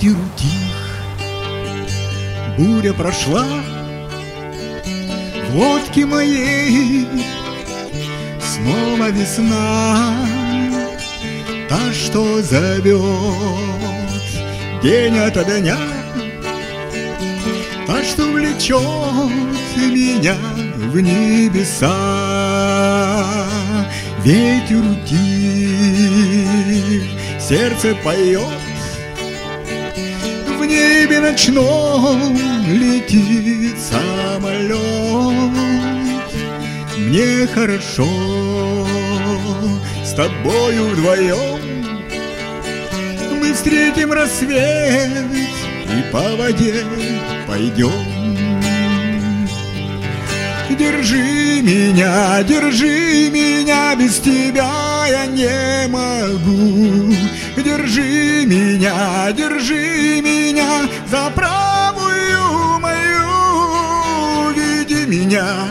Ветер утих, буря прошла В лодке моей. Снова весна Та, что зовет. День ото дня Та, что влечет меня в небеса. Ветер утих, сердце поет небе ночном летит самолет. Мне хорошо с тобою вдвоем. Мы встретим рассвет и по воде пойдем. Держи меня, держи меня, без тебя я не могу. Держи меня, держи за правую мою. Веди меня,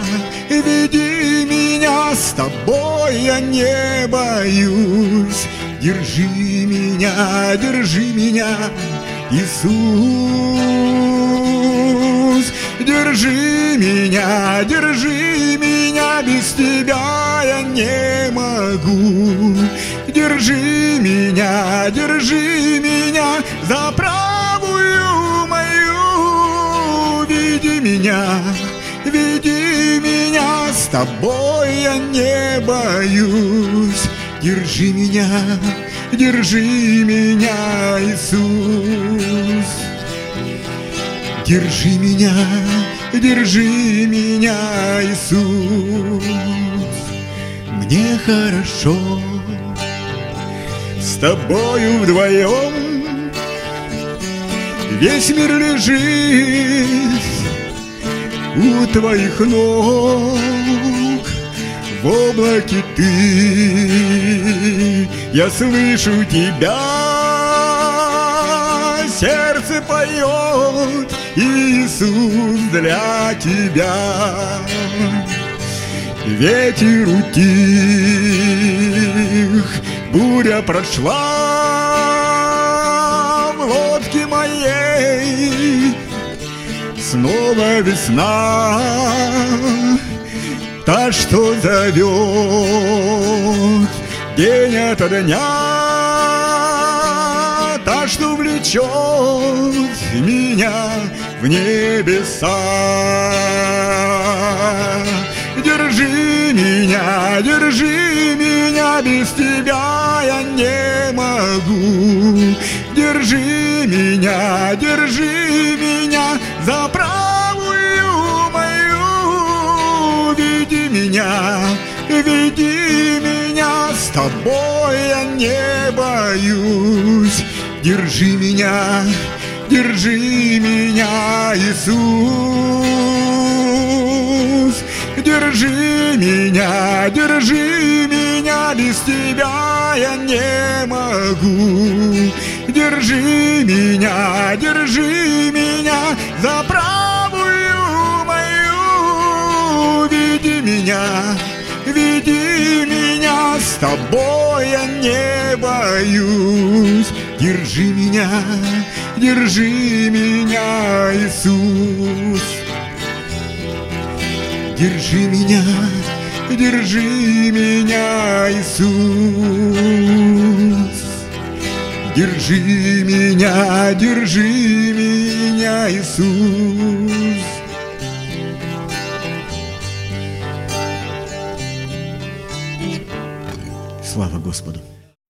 веди меня, с тобой я не боюсь. Держи меня, держи меня, Иисус. Держи меня, держи меня, без тебя я не могу. Держи меня, держи меня за правую меня, веди меня, с тобой я не боюсь. Держи меня, держи меня, Иисус. Держи меня, держи меня, Иисус. Мне хорошо с тобою вдвоем. Весь мир лежит у твоих ног. В облаке ты, я слышу тебя, сердце поет, Иисус для тебя. Ветер утих, буря прошла Снова весна, та, что зовет день ото дня та, что влечет меня в небеса. Держи меня, держи меня, без тебя я не могу. Держи меня, держи меня, веди меня, с тобой я не боюсь. Держи меня, держи меня, Иисус. Держи меня, держи меня, без тебя я не могу. Держи меня, держи веди меня, с тобой я не боюсь. Держи меня, держи меня, Иисус. Держи меня, держи меня, Иисус. Держи меня, держи меня, Иисус. Господу!